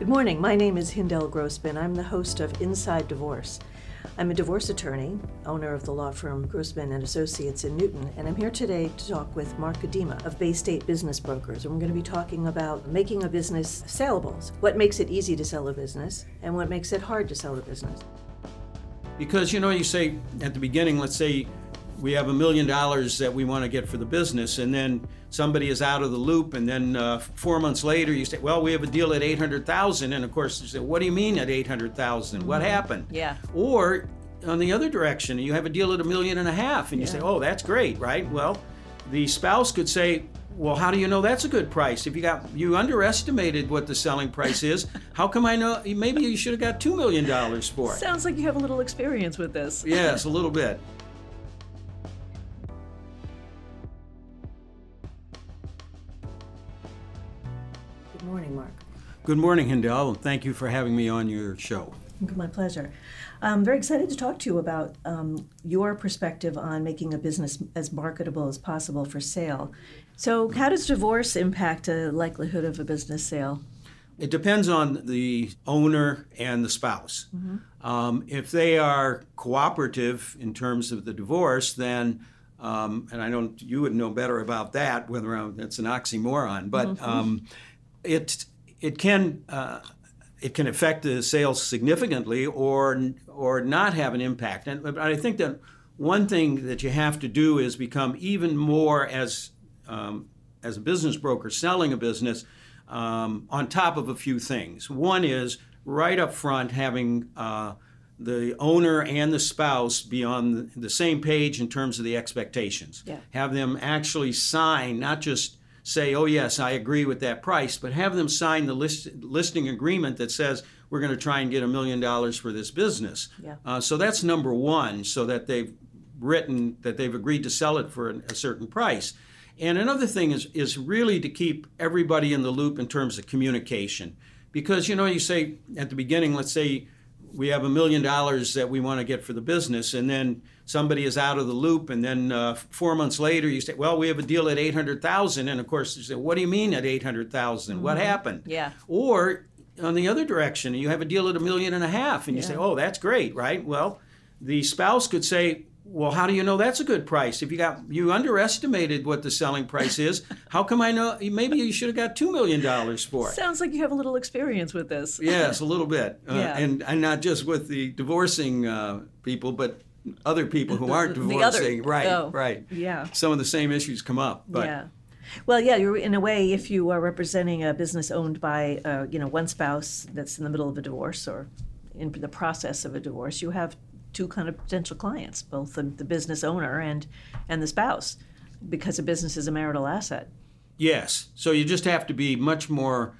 Good morning. My name is Hindel Grossman. I'm the host of Inside Divorce. I'm a divorce attorney, owner of the law firm Grossman and Associates in Newton, and I'm here today to talk with Mark Kadima of Bay State Business Brokers. And we're going to be talking about making a business saleable. What makes it easy to sell a business and what makes it hard to sell a business. Because you know, you say at the beginning, let's say we have a million dollars that we want to get for the business, and then somebody is out of the loop, and then uh, four months later you say, "Well, we have a deal at eight hundred thousand, and of course you say, "What do you mean at eight hundred thousand? What Mm-hmm. happened?" Yeah. Or on the other direction, you have a deal at a million and a half, and you Yeah. say, "Oh, that's great, right?" Well, the spouse could say. Well, how do you know that's a good price? If you got you underestimated what the selling price is, how come I know? Maybe you should have got two million dollars for it. Sounds like you have a little experience with this. Yes, a little bit. Morning, Mark. Good morning, Hindel, and thank you for having me on your show. My pleasure. I'm very excited to talk to you about um, your perspective on making a business as marketable as possible for sale. So, how does divorce impact the likelihood of a business sale? It depends on the owner and the spouse. Um, if they are cooperative in terms of the divorce, then, um, and I know you would know better about that, whether I'm, it's an oxymoron, but um, it it can uh, it can affect the sales significantly or or not have an impact. And but I think that one thing that you have to do is become even more as um, as a business broker selling a business um, on top of a few things. One is right up front having uh, the owner and the spouse be on the, the same page in terms of the expectations. Yeah. Have them actually sign, not just say, oh, yes, I agree with that price, but have them sign the list, listing agreement that says we're going to try and get a million dollars for this business. Yeah. Uh, so that's number one, so that they've written that they've agreed to sell it for a certain price. And another thing is is really to keep everybody in the loop in terms of communication, because you know you say at the beginning, let's say we have a million dollars that we want to get for the business, and then somebody is out of the loop, and then uh, four months later you say, well, we have a deal at eight hundred thousand, and of course you say, what do you mean at eight hundred What happened? Yeah. Or on the other direction, you have a deal at a million and a half, and you say, "Oh, that's great, right?" Well, the spouse could say, "Well, how do you know that's a good price? If you got you underestimated what the selling price is, how come I know? Maybe you should have got two million dollars for it." Sounds like you have a little experience with this. Yes, a little bit, uh, Yeah. and and not just with the divorcing uh, people, but other people who aren't The other- divorcing. right, oh, right. yeah. Some of the same issues come up, but yeah. Well, yeah, you're in a way, if you are representing a business owned by, uh, you know, one spouse that's in the middle of a divorce or in the process of a divorce, you have two kind of potential clients, both the, the business owner and and the spouse, because a business is a marital asset. Yes. So you just have to be much more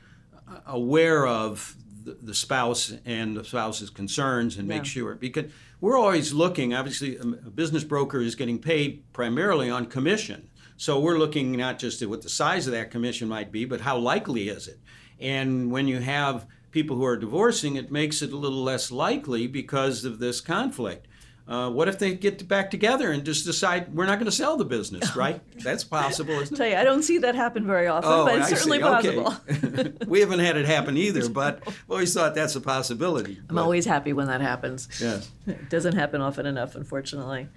uh, aware of the, the spouse and the spouse's concerns and make Yeah. sure because we're always looking. Obviously, a business broker is getting paid primarily on commission. So we're looking not just at what the size of that commission might be, but how likely is it. And when you have people who are divorcing, it makes it a little less likely because of this conflict. Uh, what if they get back together and just decide we're not going to sell the business, right? That's possible, isn't it? tell you, I don't see that happen very often, Oh, but it's I certainly see. possible. Okay. we haven't had it happen either, but we always thought that's a possibility. I'm But, always happy when that happens. yes. It doesn't happen often enough, unfortunately.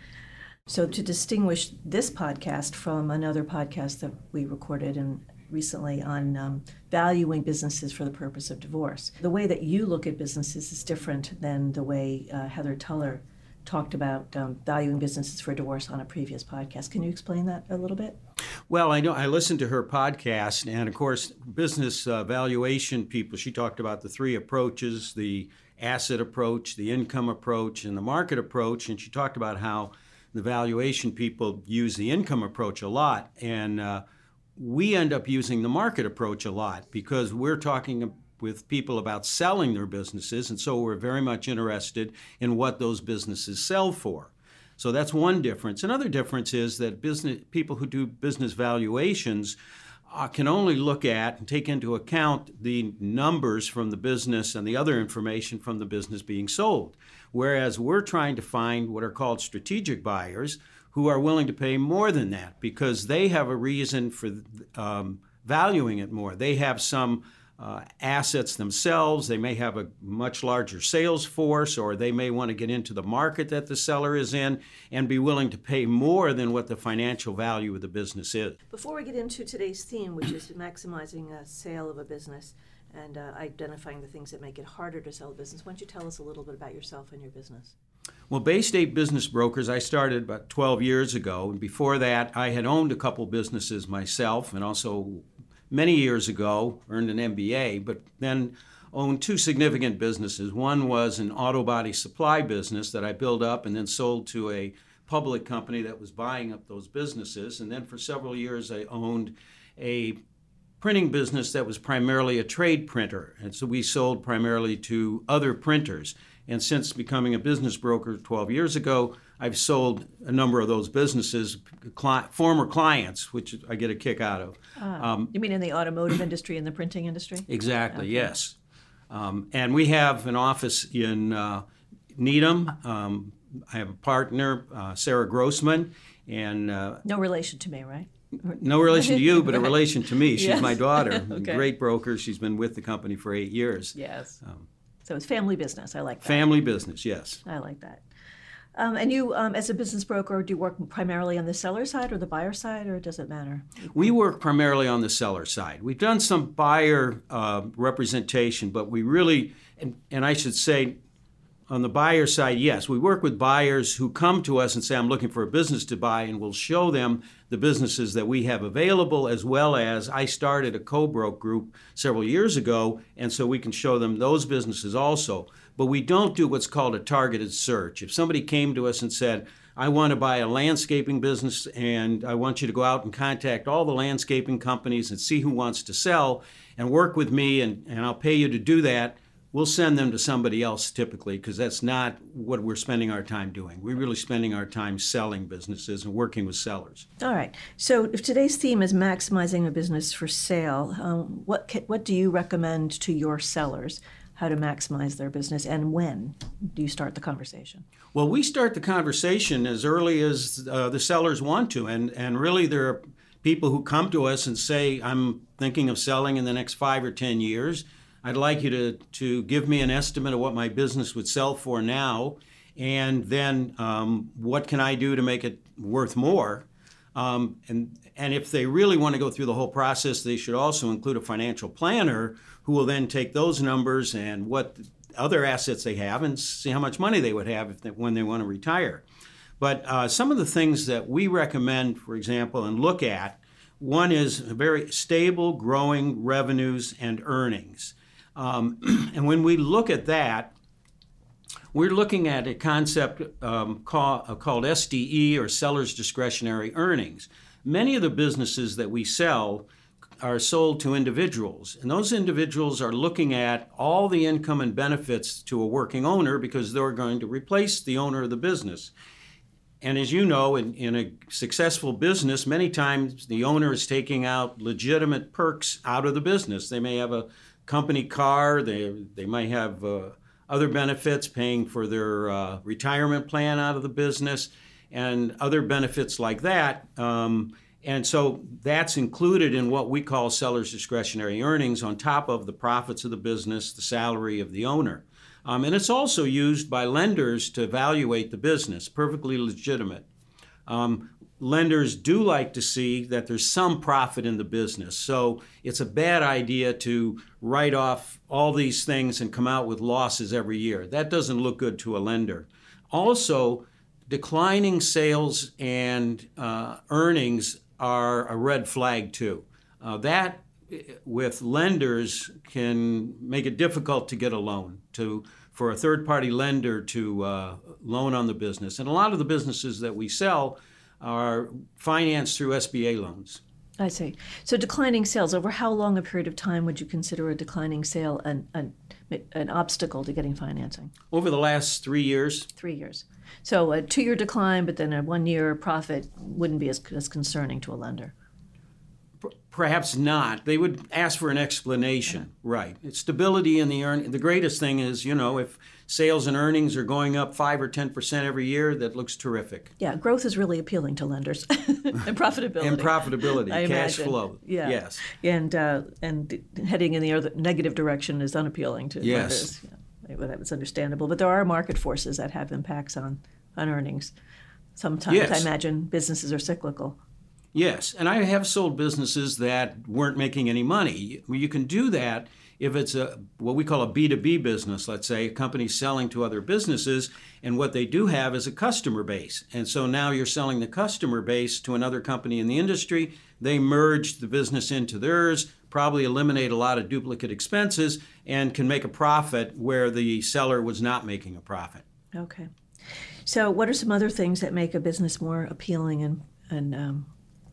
So, to distinguish this podcast from another podcast that we recorded in, recently on um, valuing businesses for the purpose of divorce, the way that you look at businesses is different than the way uh, Heather Tuller talked about um, valuing businesses for divorce on a previous podcast. Can you explain that a little bit? Well, I know I listened to her podcast, and of course, business uh, valuation people. She talked about the three approaches: the asset approach, the income approach, and the market approach. And she talked about how the valuation people use the income approach a lot, and uh, we end up using the market approach a lot because we're talking with people about selling their businesses, and so we're very much interested in what those businesses sell for. So that's one difference. Another difference is that business people who do business valuations uh, can only look at and take into account the numbers from the business and the other information from the business being sold. Whereas we're trying to find what are called strategic buyers who are willing to pay more than that because they have a reason for um, valuing it more. They have some uh, assets themselves. They may have a much larger sales force, or they may want to get into the market that the seller is in and be willing to pay more than what the financial value of the business is. Before we get into today's theme, which is maximizing a sale of a business and uh, identifying the things that make it harder to sell a business, why don't you tell us a little bit about yourself and your business? Well, Bay State Business Brokers, I started about 12 years ago. And before that, I had owned a couple businesses myself and also many years ago earned an MBA, but then owned two significant businesses. One was an auto body supply business that I built up and then sold to a public company that was buying up those businesses. And then for several years, I owned a printing business that was primarily a trade printer. And so we sold primarily to other printers. And since becoming a business broker 12 years ago, I've sold a number of those businesses, cli- former clients, which I get a kick out of. Ah, um, you mean in the automotive industry and the printing industry? Exactly, okay. yes. Um, and we have an office in uh, Needham. Um, I have a partner, uh, Sarah Grossman, and uh, no relation to me, right? No relation to you, but a relation to me. She's yes. my daughter. okay. Great broker. She's been with the company for eight years. Yes. Um, so it's family business. I like that. Family business, yes. I like that. Um, and you, um, as a business broker, do you work primarily on the seller side or the buyer side, or does it matter? We work primarily on the seller side. We've done some buyer uh, representation, but we really, and, and I should say, on the buyer side, yes, we work with buyers who come to us and say, I'm looking for a business to buy, and we'll show them the businesses that we have available, as well as I started a co broke group several years ago, and so we can show them those businesses also. But we don't do what's called a targeted search. If somebody came to us and said, I want to buy a landscaping business and I want you to go out and contact all the landscaping companies and see who wants to sell and work with me and, and I'll pay you to do that we'll send them to somebody else typically because that's not what we're spending our time doing. We're really spending our time selling businesses and working with sellers. All right. So if today's theme is maximizing a business for sale, um, what can, what do you recommend to your sellers? How to maximize their business and when do you start the conversation? Well, we start the conversation as early as uh, the sellers want to, and and really there are people who come to us and say, "I'm thinking of selling in the next five or ten years." I'd like you to, to give me an estimate of what my business would sell for now, and then um, what can I do to make it worth more? Um, and, and if they really want to go through the whole process, they should also include a financial planner who will then take those numbers and what other assets they have and see how much money they would have they, when they want to retire. But uh, some of the things that we recommend, for example, and look at one is very stable, growing revenues and earnings. Um, and when we look at that, we're looking at a concept um, call, uh, called SDE or seller's discretionary earnings. Many of the businesses that we sell are sold to individuals, and those individuals are looking at all the income and benefits to a working owner because they're going to replace the owner of the business. And as you know, in, in a successful business, many times the owner is taking out legitimate perks out of the business. They may have a company car. They they might have uh, other benefits, paying for their uh, retirement plan out of the business, and other benefits like that. Um, and so that's included in what we call seller's discretionary earnings on top of the profits of the business, the salary of the owner. Um, and it's also used by lenders to evaluate the business, perfectly legitimate. Um, lenders do like to see that there's some profit in the business. So it's a bad idea to write off all these things and come out with losses every year. That doesn't look good to a lender. Also, declining sales and uh, earnings are a red flag too. Uh, that with lenders can make it difficult to get a loan to for a third party lender to uh, loan on the business. And a lot of the businesses that we sell are financed through SBA loans. I see. So declining sales, over how long a period of time would you consider a declining sale an, an, an obstacle to getting financing? Over the last three years. Three years. So a two year decline, but then a one year profit wouldn't be as, as concerning to a lender. Perhaps not. They would ask for an explanation. Right. It's stability in the earn. The greatest thing is, you know, if sales and earnings are going up five or ten percent every year, that looks terrific. Yeah, growth is really appealing to lenders, and profitability. And profitability, I cash imagine. flow. Yeah. Yes. And uh, and heading in the other negative direction is unappealing to Yes. lenders. Yeah, well, that's understandable. But there are market forces that have impacts on on earnings. Sometimes I imagine businesses are cyclical. Yes, and I have sold businesses that weren't making any money. Well, You can do that if it's a what we call a B2B business, let's say, a company selling to other businesses, and what they do have is a customer base. And so now you're selling the customer base to another company in the industry. They merge the business into theirs, probably eliminate a lot of duplicate expenses, and can make a profit where the seller was not making a profit. Okay. So, what are some other things that make a business more appealing and and um,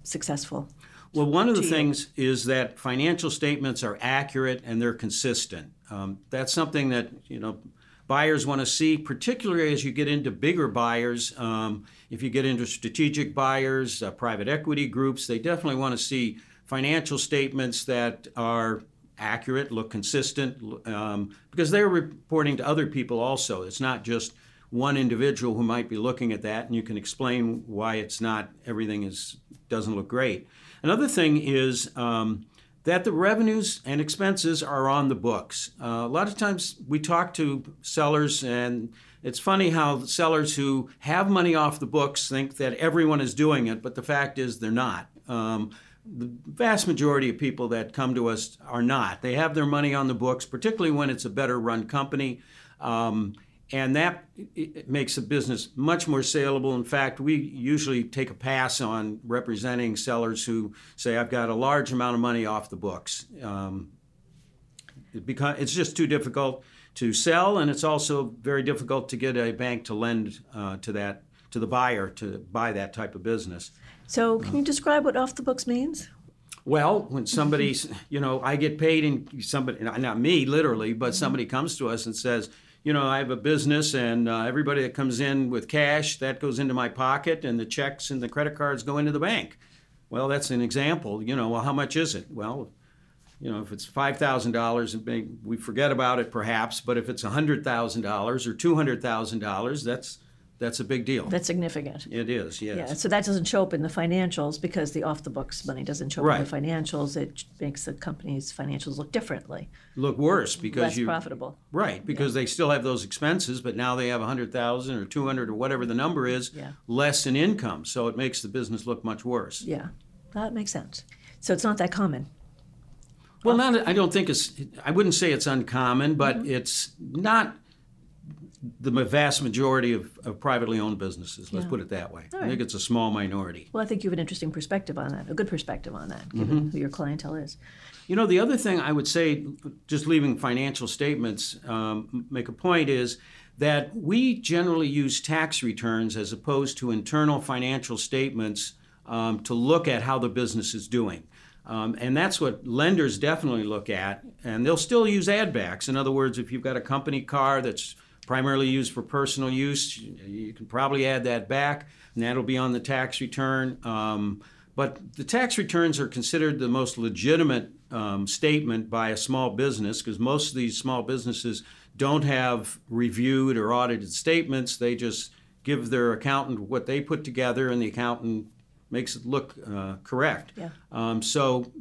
successful? Well, one of the to you? things is that financial statements are accurate and they're consistent. Um, that's something that you know buyers want to see, particularly as you get into bigger buyers. Um, if you get into strategic buyers, uh, private equity groups, they definitely want to see financial statements that are accurate, look consistent, um, because they're reporting to other people also. It's not just one individual who might be looking at that, and you can explain why it's not everything is doesn't look great. Another thing is um, that the revenues and expenses are on the books. Uh, a lot of times we talk to sellers, and it's funny how sellers who have money off the books think that everyone is doing it, but the fact is they're not. Um, the vast majority of people that come to us are not. They have their money on the books, particularly when it's a better run company. Um, and that makes a business much more saleable. In fact, we usually take a pass on representing sellers who say, "I've got a large amount of money off the books." Um, it it's just too difficult to sell, and it's also very difficult to get a bank to lend uh, to that to the buyer to buy that type of business. So, can you describe what off the books means? Well, when somebody's, you know, I get paid and somebody, not me literally, but somebody comes to us and says, you know, I have a business and uh, everybody that comes in with cash, that goes into my pocket and the checks and the credit cards go into the bank. Well, that's an example. You know, well, how much is it? Well, you know, if it's five thousand dollars, we forget about it perhaps. But if it's hundred thousand dollars or two hundred thousand dollars, that's that's a big deal. That's significant. it is, yes. Yeah, so that doesn't show up in the financials because the off the books money doesn't show up in the financials. It makes the company's financials look differently, Look worse because you. less you profitable. Right, because they still have those expenses, but now they have a hundred thousand or two hundred or whatever the number is Yeah. less in income, so it makes the business look much worse. Yeah, that makes sense. So it's not that common. Well, not I don't think it's I wouldn't say it's uncommon, but Mm-hmm. it's not the vast majority of, of privately owned businesses. Let's Yeah. put it that way. All I think it's a small minority. Well, I think you have an interesting perspective on that, a good perspective on that, given Mm-hmm. who your clientele is. You know, the other thing I would say, just leaving financial statements, um, make a point is that we generally use tax returns as opposed to internal financial statements um, to look at how the business is doing. Um, and that's what lenders definitely look at. And they'll still use add backs. In other words, if you've got a company car that's primarily used for personal use, you can probably add that back, and that'll be on the tax return. Um, but the tax returns are considered the most legitimate um, statement by a small business because most of these small businesses don't have reviewed or audited statements. They just give their accountant what they put together, and the accountant makes it look uh, correct. Yeah. Um, so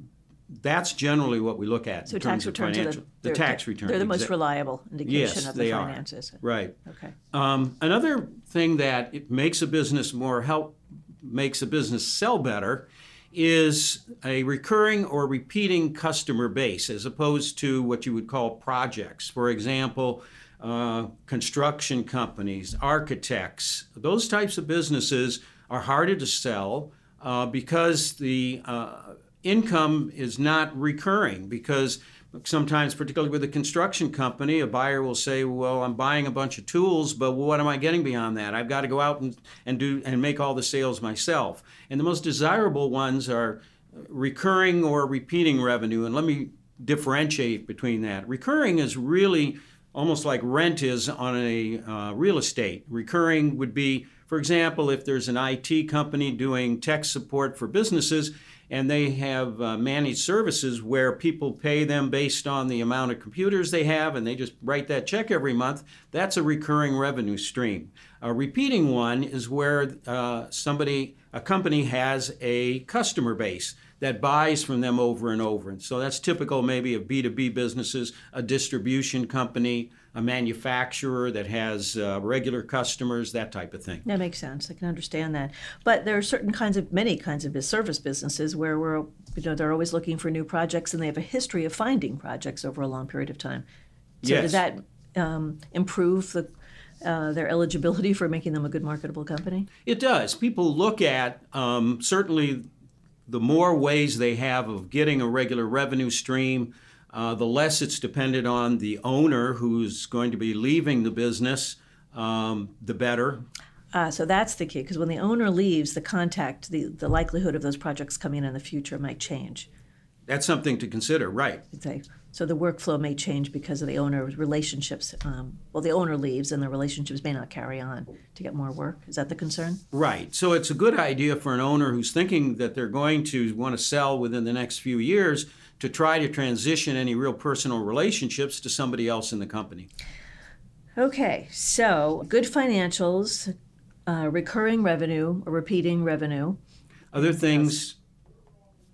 that's generally what we look at So in tax terms of returns are the, the tax return. They're the most reliable indication Yes, of the they are. finances. Right. Okay. Um, another thing that it makes a business more help makes a business sell better is a recurring or repeating customer base as opposed to what you would call projects. For example, uh, construction companies, architects, those types of businesses are harder to sell uh, because the uh, income is not recurring because sometimes particularly with a construction company a buyer will say well i'm buying a bunch of tools but what am i getting beyond that? I've got to go out and, and do and make all the sales myself. And the most desirable ones are recurring or repeating revenue and let me differentiate between that. Recurring is really almost like rent is on a uh, real estate. Recurring would be for example if there's an it company doing tech support for businesses and they have uh, managed services where people pay them based on the amount of computers they have and they just write that check every month. That's a recurring revenue stream. A repeating one is where uh, somebody, a company has a customer base that buys from them over and over. And so that's typical maybe of B2B businesses, a distribution company, a manufacturer that has uh, regular customers, that type of thing. That makes sense. I can understand that. But there are certain kinds of, many kinds of service businesses where we're, you know, they're always looking for new projects and they have a history of finding projects over a long period of time. So Yes. does that um, improve the, uh, their eligibility for making them a good marketable company? It does. People look at um, certainly the more ways they have of getting a regular revenue stream, uh, the less it's dependent on the owner who's going to be leaving the business, um, the better. Uh, so that's the key, because when the owner leaves, the contact, the, the likelihood of those projects coming in in the future might change. That's something to consider, right? So the workflow may change because of the owner's relationships. Um, well, the owner leaves, and the relationships may not carry on to get more work. Is that the concern? Right. So it's a good idea for an owner who's thinking that they're going to want to sell within the next few years to try to transition any real personal relationships to somebody else in the company. Okay, so good financials, uh, recurring revenue, or repeating revenue. Other things,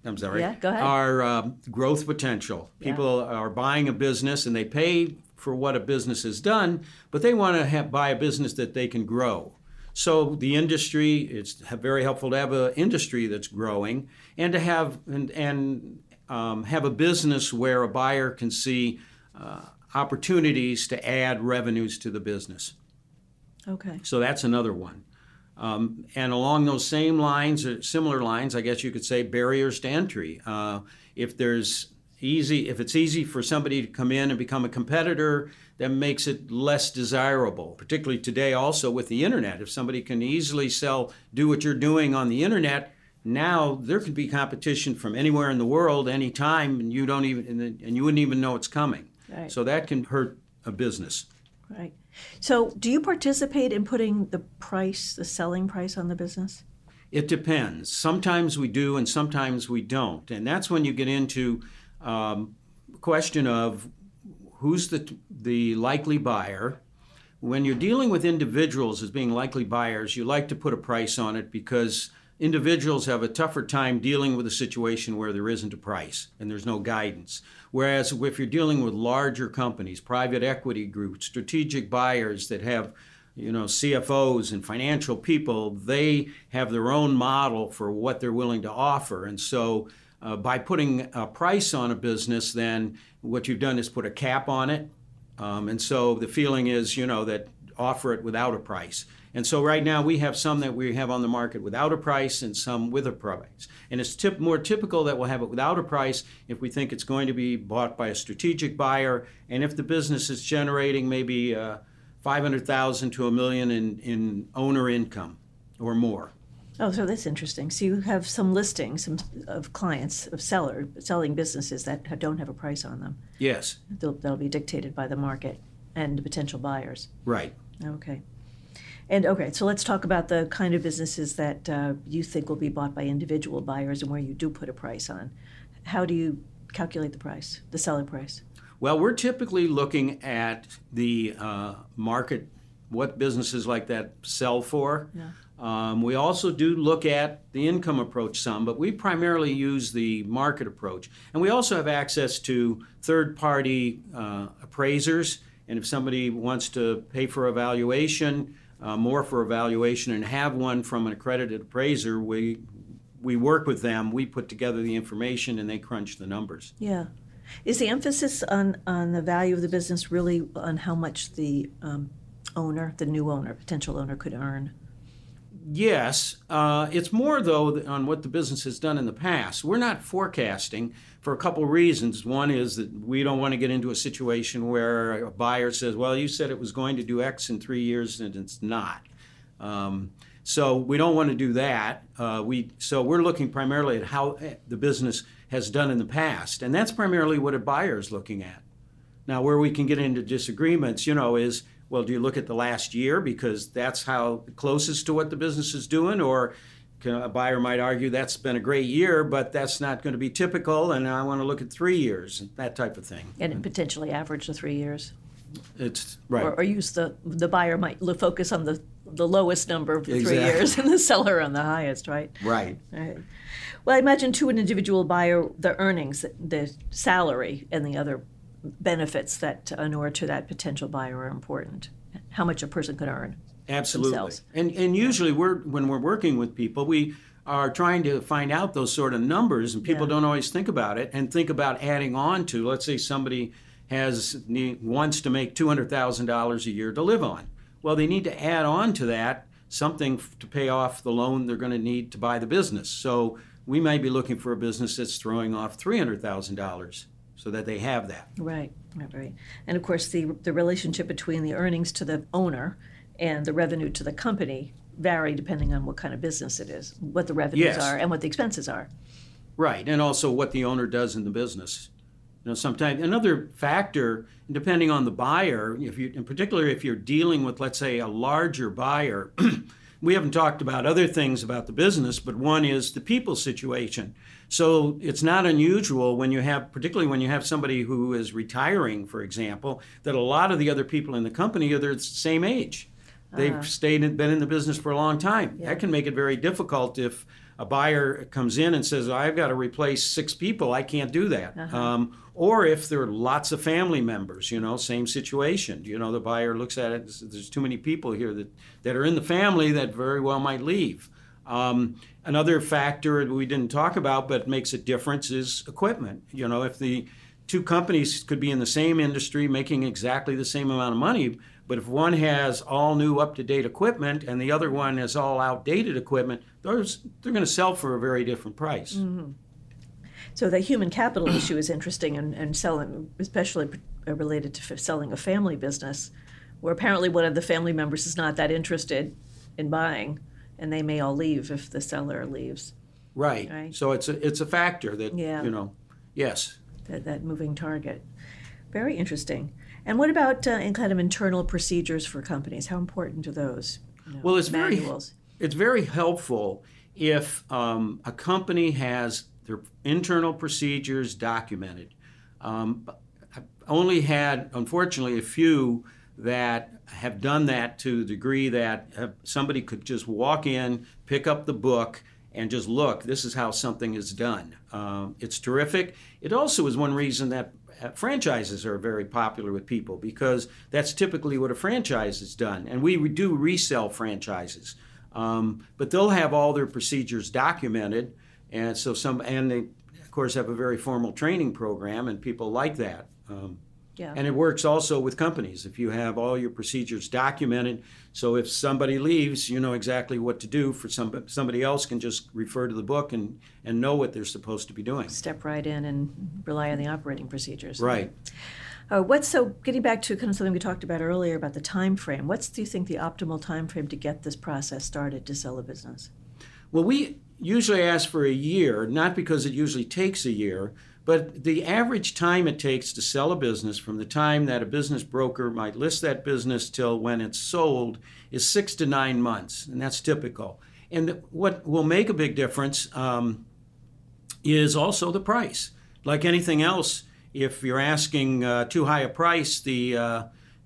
I'm sorry, Yeah, go ahead. are um, growth potential. Yeah. People are buying a business and they pay for what a business has done, but they want to have, buy a business that they can grow. So the industry, it's very helpful to have an industry that's growing and to have and, and um, have a business where a buyer can see uh, opportunities to add revenues to the business. Okay. So that's another one. Um, and along those same lines, or similar lines, I guess you could say barriers to entry. Uh, if there's easy, if it's easy for somebody to come in and become a competitor, that makes it less desirable. Particularly today, also with the internet, if somebody can easily sell, do what you're doing on the internet, now there could be competition from anywhere in the world, anytime, and you don't even, and, you wouldn't even know it's coming. Right. So that can hurt a business. Right. So, do you participate in putting the price, the selling price on the business? It depends. Sometimes we do, and sometimes we don't, and that's when you get into um, question of who's the the likely buyer. When you're dealing with individuals as being likely buyers, you like to put a price on it because individuals have a tougher time dealing with a situation where there isn't a price and there's no guidance. Whereas if you're dealing with larger companies, private equity groups, strategic buyers that have you know CFOs and financial people, they have their own model for what they're willing to offer. And so uh, by putting a price on a business, then what you've done is put a cap on it. Um, and so the feeling is, you know, that offer it without a price. And so right now we have some that we have on the market without a price and some with a price. And it's tip, more typical that we'll have it without a price if we think it's going to be bought by a strategic buyer and if the business is generating maybe uh, 500,000 to a million in, in owner income or more. Oh, so that's interesting. So you have some listings some of clients of seller selling businesses that don't have a price on them. Yes, They'll, that'll be dictated by the market and the potential buyers. right. Okay. And okay, so let's talk about the kind of businesses that uh, you think will be bought by individual buyers and where you do put a price on. How do you calculate the price, the selling price? Well, we're typically looking at the uh, market, what businesses like that sell for. Yeah. Um, we also do look at the income approach some, but we primarily use the market approach. And we also have access to third party uh, appraisers. And if somebody wants to pay for a valuation, uh, more for a valuation, and have one from an accredited appraiser, we, we work with them. We put together the information and they crunch the numbers. Yeah. Is the emphasis on, on the value of the business really on how much the um, owner, the new owner, potential owner, could earn? Yes, uh, it's more though on what the business has done in the past. We're not forecasting for a couple reasons. One is that we don't want to get into a situation where a buyer says, "Well, you said it was going to do X in three years, and it's not." Um, so we don't want to do that. Uh, we so we're looking primarily at how the business has done in the past, and that's primarily what a buyer is looking at. Now, where we can get into disagreements, you know, is well, do you look at the last year because that's how closest to what the business is doing, or a buyer might argue that's been a great year, but that's not going to be typical, and I want to look at three years, and that type of thing. And potentially average the three years. It's right. Or, or use the the buyer might focus on the the lowest number of the Exactly. three years and the seller on the highest, right? right. Right. Well, I imagine to an individual buyer, the earnings, the salary, and the other benefits that uh, inure to that potential buyer are important. How much a person could earn. Absolutely. themselves. And and usually we're when we're working with people, we are trying to find out those sort of numbers, and people Yeah. don't always think about it and think about adding on to. Let's say somebody has wants to make two hundred thousand dollars a year to live on. Well, they need to add on to that something to pay off the loan they're going to need to buy the business. So we might be looking for a business that's throwing off three hundred thousand dollars, so that they have that. Right, right, right. And of course, the the relationship between the earnings to the owner and the revenue to the company vary depending on what kind of business it is, what the revenues Yes. are, and what the expenses are. Right, and also what the owner does in the business. You know, sometimes another factor, depending on the buyer, if you, in particular, if you're dealing with, let's say, a larger buyer, we haven't talked about other things about the business, but one is the people situation. So it's not unusual when you have, particularly when you have somebody who is retiring, for example, that a lot of the other people in the company are the same age. They've ah. stayed in, been in the business for a long time. That can make it very difficult if a buyer comes in and says, "I've got to replace six people. I can't do that." Um, or if there are lots of family members, you know, same situation. You know, the buyer looks at it. and says, There's too many people here that that are in the family that very well might leave. Um, another factor we didn't talk about but makes a difference is equipment. You know, if the two companies could be in the same industry making exactly the same amount of money, but if one has all new up to date equipment and the other one has all outdated equipment, those they're going to sell for a very different price. So the human capital issue is interesting and, and selling, especially uh, related to selling a family business, where apparently one of the family members is not that interested in buying, and they may all leave if the seller leaves. Right. Right. So it's a it's a factor that Yeah. you know. Yes. That, that moving target. Very interesting. And what about uh, in kind of internal procedures for companies? How important are those? You know, Well, it's very- it's very helpful if um, a company has their internal procedures documented. Um, I've only had, unfortunately, a few that have done that to the degree that uh, somebody could just walk in, pick up the book, and just look. This is how something is done. Um, it's terrific. It also is one reason that franchises are very popular with people because that's typically what a franchise is done. And we do resell franchises, um, but they'll have all their procedures documented, and so some and they of course have a very formal training program, and people like that. Um, Yeah. and it works also with companies if you have all your procedures documented. So if somebody leaves, you know exactly what to do. For some somebody else can just refer to the book and and know what they're supposed to be doing. Step right in and rely on the operating procedures. Right. Uh, what's so getting back to kind of something we talked about earlier about the time frame? What's do you think the optimal time frame to get this process started to sell a business? Well, we usually ask for a year, not because it usually takes a year, but the average time it takes to sell a business from the time that a business broker might list that business till when it's sold is six to nine months, and that's typical. And what will make a big difference um, is also the price. Like anything else, if you're asking uh, too high a price, the uh,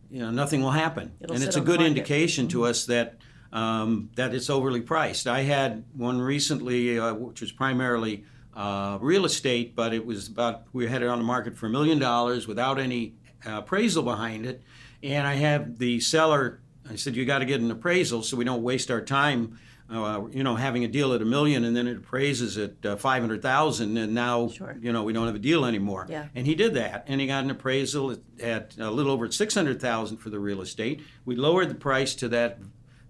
you know nothing will happen, It'll and it's a good market. indication to us that um, that it's overly priced. I had one recently, uh, which was primarily uh, real estate, but it was about we had it on the market for a million dollars without any uh, appraisal behind it, and I have the seller. I said, "You got to get an appraisal so we don't waste our time." Uh, you know, having a deal at a million and then it appraises at uh, five hundred thousand, and now Sure. you know we don't have a deal anymore. Yeah. And he did that, and he got an appraisal at, at a little over six hundred thousand for the real estate. We lowered the price to that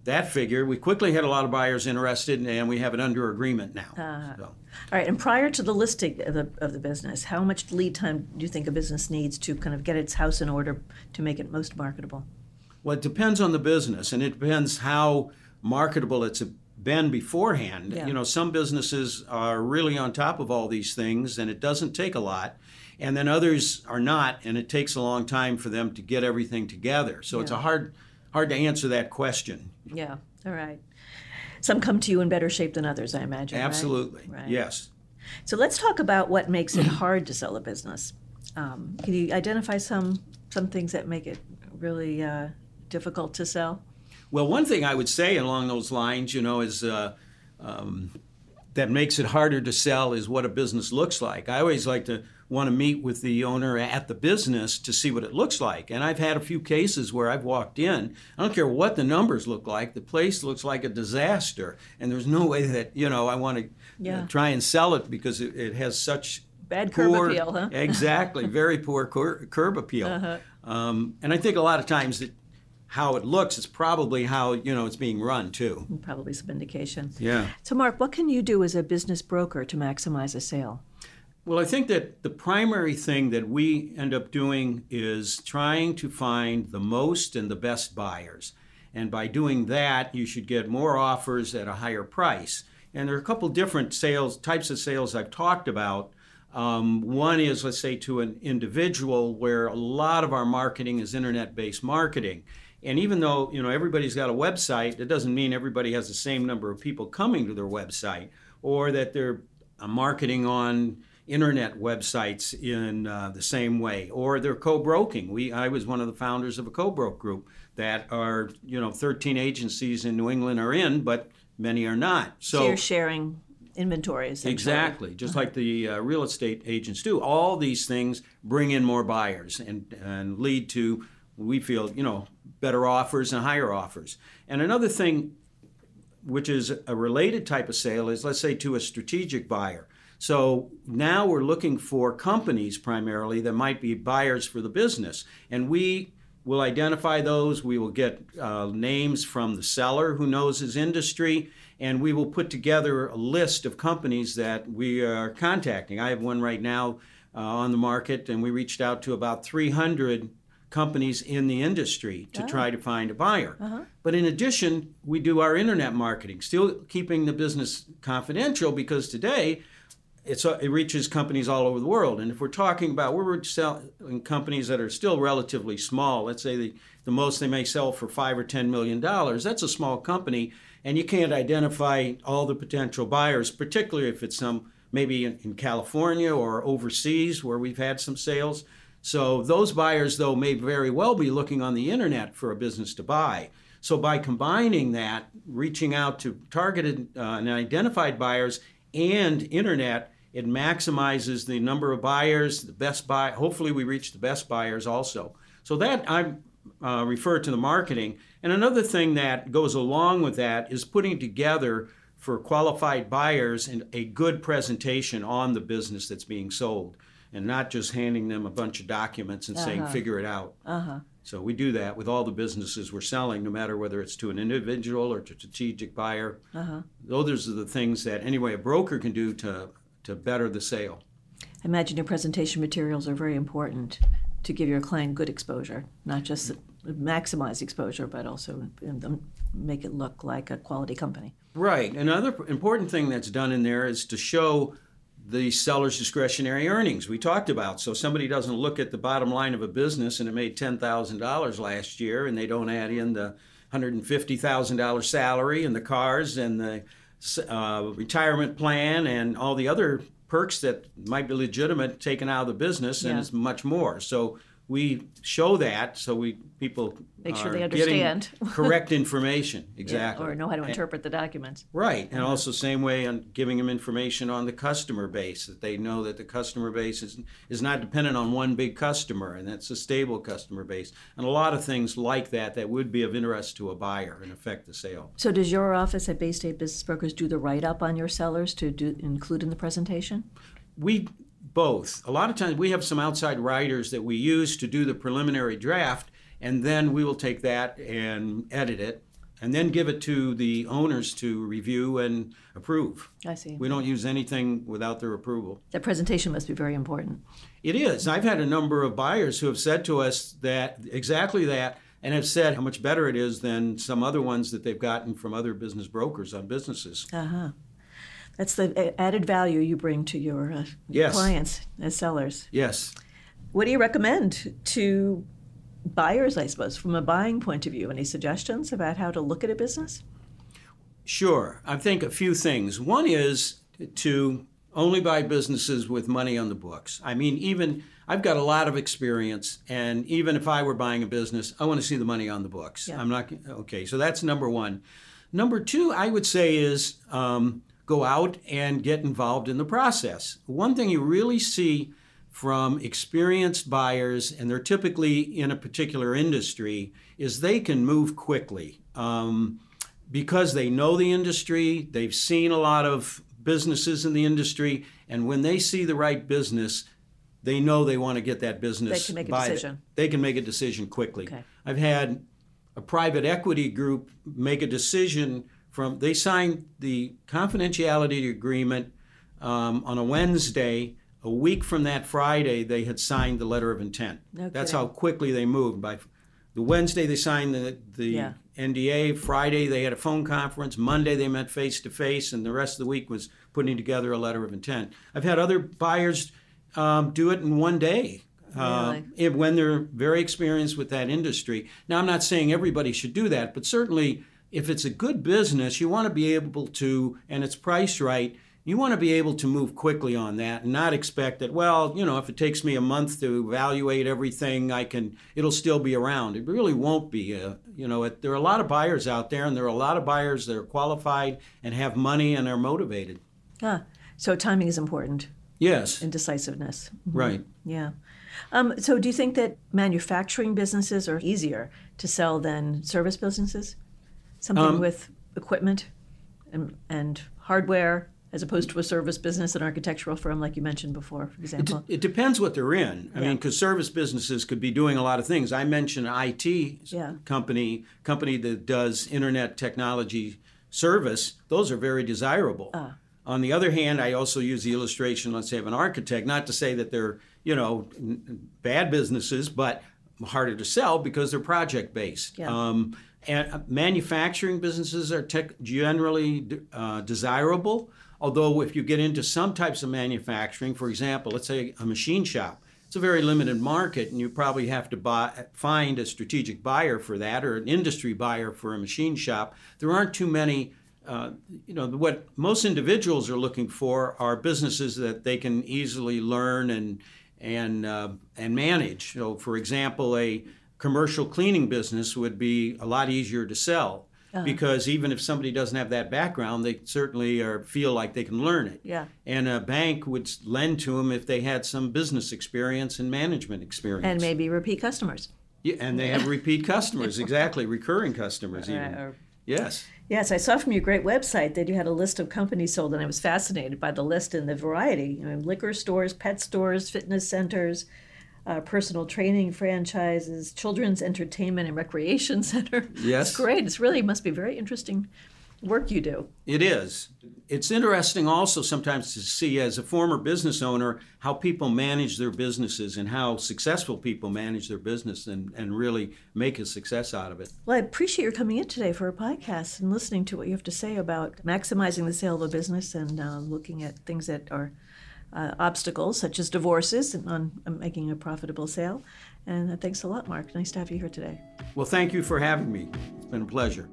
that figure. We quickly had a lot of buyers interested, and we have it under agreement now. Uh, So, All right, and prior to the listing of the, of the business, how much lead time do you think a business needs to kind of get its house in order to make it most marketable? well, it depends on the business, and it depends how marketable it's been beforehand. Yeah. You know, some businesses are really on top of all these things, and it doesn't take a lot. And then others are not, and it takes a long time for them to get everything together. So it's a hard, hard to answer that question. Yeah, all right. Some come to you in better shape than others, I imagine. right? Absolutely. Right. Yes. So let's talk about what makes it hard to sell a business. Um, can you identify some some things that make it really uh, difficult to sell? Well, one thing I would say along those lines, you know, is uh, um, that makes it harder to sell is what a business looks like. I always like to want to meet with the owner at the business to see what it looks like. And I've had a few cases where I've walked in, I don't care what the numbers look like, the place looks like a disaster. And there's no way that, you know, I want to Yeah. try and sell it because it, it has such Bad curb poor- appeal, huh? exactly, very poor cur- curb appeal. Uh-huh. Um, and I think a lot of times that how it looks is probably how you know it's being run too. Probably some indication. Yeah. So, Mark, what can you do as a business broker to maximize a sale? Well, I think that the primary thing that we end up doing is trying to find the most and the best buyers. And by doing that, you should get more offers at a higher price. And there are a couple different sales types of sales I've talked about. Um, one is, let's say, to an individual, where a lot of our marketing is internet-based marketing. And even though you know everybody's got a website, it doesn't mean everybody has the same number of people coming to their website, or that they're uh, marketing on internet websites in uh, the same way, or they're co-broking. We, I was one of the founders of a co-broke group that are, you know, 13 agencies in New England are in, but many are not. So, you're sharing inventory. Exactly, just like the uh, real estate agents do. All these things bring in more buyers and, and lead to, we feel, you know, better offers and higher offers. And another thing, which is a related type of sale, is let's say to a strategic buyer. So now we're looking for companies primarily that might be buyers for the business. And we will identify those. We will get uh, names from the seller who knows his industry, and we will put together a list of companies that we are contacting. I have one right now uh, on the market, and we reached out to about 300 companies in the industry to try to find a buyer. But in addition, we do our internet marketing, still keeping the business confidential because today it's, uh, it reaches companies all over the world. And if we're talking about, we're selling companies that are still relatively small, let's say the, the most they may sell for five or ten million dollars, that's a small company, and you can't identify all the potential buyers, particularly if it's some maybe in, in California or overseas where we've had some sales. So those buyers, though, may very well be looking on the internet for a business to buy. So by combining that, reaching out to targeted uh, and identified buyers and internet, it maximizes the number of buyers, the best buy. Hopefully, we reach the best buyers also. So that I uh, refer to the marketing. And another thing that goes along with that is putting together for qualified buyers and a good presentation on the business that's being sold, and not just handing them a bunch of documents and saying figure it out. Uh-huh. So we do that with all the businesses we're selling, no matter whether it's to an individual or to a strategic buyer. Uh-huh. Those are the things that anyway a broker can do to to better the sale. I imagine your presentation materials are very important to give your client good exposure, not just maximize exposure, but also make it look like a quality company. Right. Another important thing that's done in there is to show the seller's discretionary earnings we talked about. So somebody doesn't look at the bottom line of a business and it made $10,000 last year and they don't add in the $150,000 salary and the cars and the uh, retirement plan and all the other perks that might be legitimate taken out of the business and Yeah. it's much more. So we show that so we people Make sure they understand. correct information Yeah, exactly or know how to interpret the documents. Right, and also same way on giving them information on the customer base that they know that the customer base is is not dependent on one big customer and that's a stable customer base and a lot of things like that that would be of interest to a buyer and affect the sale. So, does your office at Bay State Business Brokers do the write up on your sellers to do, include in the presentation? We both. A lot of times we have some outside writers that we use to do the preliminary draft and then we will take that and edit it and then give it to the owners to review and approve. I see. We don't use anything without their approval. That presentation must be very important. It is. I've had a number of buyers who have said to us that exactly that and have said how much better it is than some other ones that they've gotten from other business brokers on businesses. Uh huh. That's the added value you bring to your uh, Yes. clients as sellers. Yes. What do you recommend to buyers, I suppose, from a buying point of view? Any suggestions about how to look at a business? Sure. I think a few things. One is to only buy businesses with money on the books. I mean, even I've got a lot of experience, and even if I were buying a business, I want to see the money on the books. Yeah. I'm not okay. So that's number one. Number two, I would say is um, go out and get involved in the process. One thing you really see from experienced buyers, and they're typically in a particular industry, is they can move quickly. Um, because they know the industry, they've seen a lot of businesses in the industry, and when they see the right business, they know they want to get that business. They can make a decision. They can make a decision quickly. Okay. I've had a private equity group make a decision from they signed the confidentiality agreement um, on a Wednesday. A week from that Friday, they had signed the letter of intent. No That's how quickly they moved. By the Wednesday, they signed the, the Yeah. NDA. Friday, they had a phone conference. Monday, they met face to face, and the rest of the week was putting together a letter of intent. I've had other buyers um, do it in one day. Uh, Really? if, when they're very experienced with that industry. Now, I'm not saying everybody should do that, but certainly if it's a good business, you want to be able to, and it's priced right, you want to be able to move quickly on that and not expect that, well, you know, if it takes me a month to evaluate everything, I can, it'll still be around. It really won't be. Uh, you know, it, there are a lot of buyers out there, and there are a lot of buyers that are qualified and have money and are motivated. Ah, so timing is important Yes, and decisiveness. right. Yeah. Um, so do you think that manufacturing businesses are easier to sell than service businesses? Something Um, with equipment and, and hardware as opposed to a service business, an architectural firm like you mentioned before, for It, example? it depends what they're in. I Yeah. mean, because service businesses could be doing a lot of things. I mentioned IT Yeah. company company that does internet technology service. Those are very desirable. Ah. On the other hand, I also use the illustration, let's say, of an architect. Not to say that they're you know n- bad businesses, but harder to sell because they're project based. Yeah. Um, and uh, manufacturing businesses are tech, generally uh, desirable. Although, if you get into some types of manufacturing, for example, let's say a machine shop, it's a very limited market, and you probably have to buy, find a strategic buyer for that or an industry buyer for a machine shop. There aren't too many. Uh, you know what most individuals are looking for are businesses that they can easily learn and and uh, and manage. So, for example, a commercial cleaning business would be a lot easier to sell uh-huh. because even if somebody doesn't have that background, they certainly are, feel like they can learn it. Yeah. And a bank would lend to them if they had some business experience and management experience. And maybe repeat customers. Yeah, and they have repeat customers, exactly, recurring customers even. or- Yes. Yes, I saw from your great website that you had a list of companies sold, and I was fascinated by the list and the variety. You know, liquor stores, pet stores, fitness centers, uh, personal training franchises, children's entertainment and recreation center. Yes. It's great. It's really must be very interesting work you do. It is. It's interesting also sometimes to see, as a former business owner, how people manage their businesses and how successful people manage their business and, and really make a success out of it. Well, I appreciate your coming in today for a podcast and listening to what you have to say about maximizing the sale of a business and uh, looking at things that are uh, obstacles, such as divorces, and on on making a profitable sale. And uh, thanks a lot, Mark. Nice to have you here today. Well, thank you for having me. It's been a pleasure.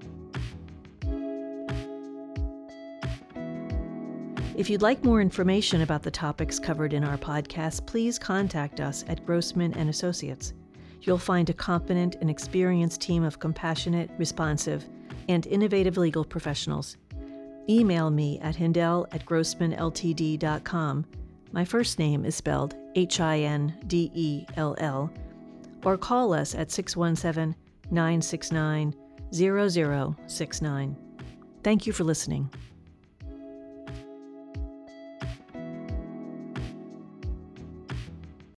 If you'd like more information about the topics covered in our podcast, please contact us at Grossman and Associates. You'll find a competent and experienced team of compassionate, responsive, and innovative legal professionals. Email me at hindell at grossmanltd.com. My first name is spelled H I N D E L L, or call us at 617 969 0069. Thank you for listening.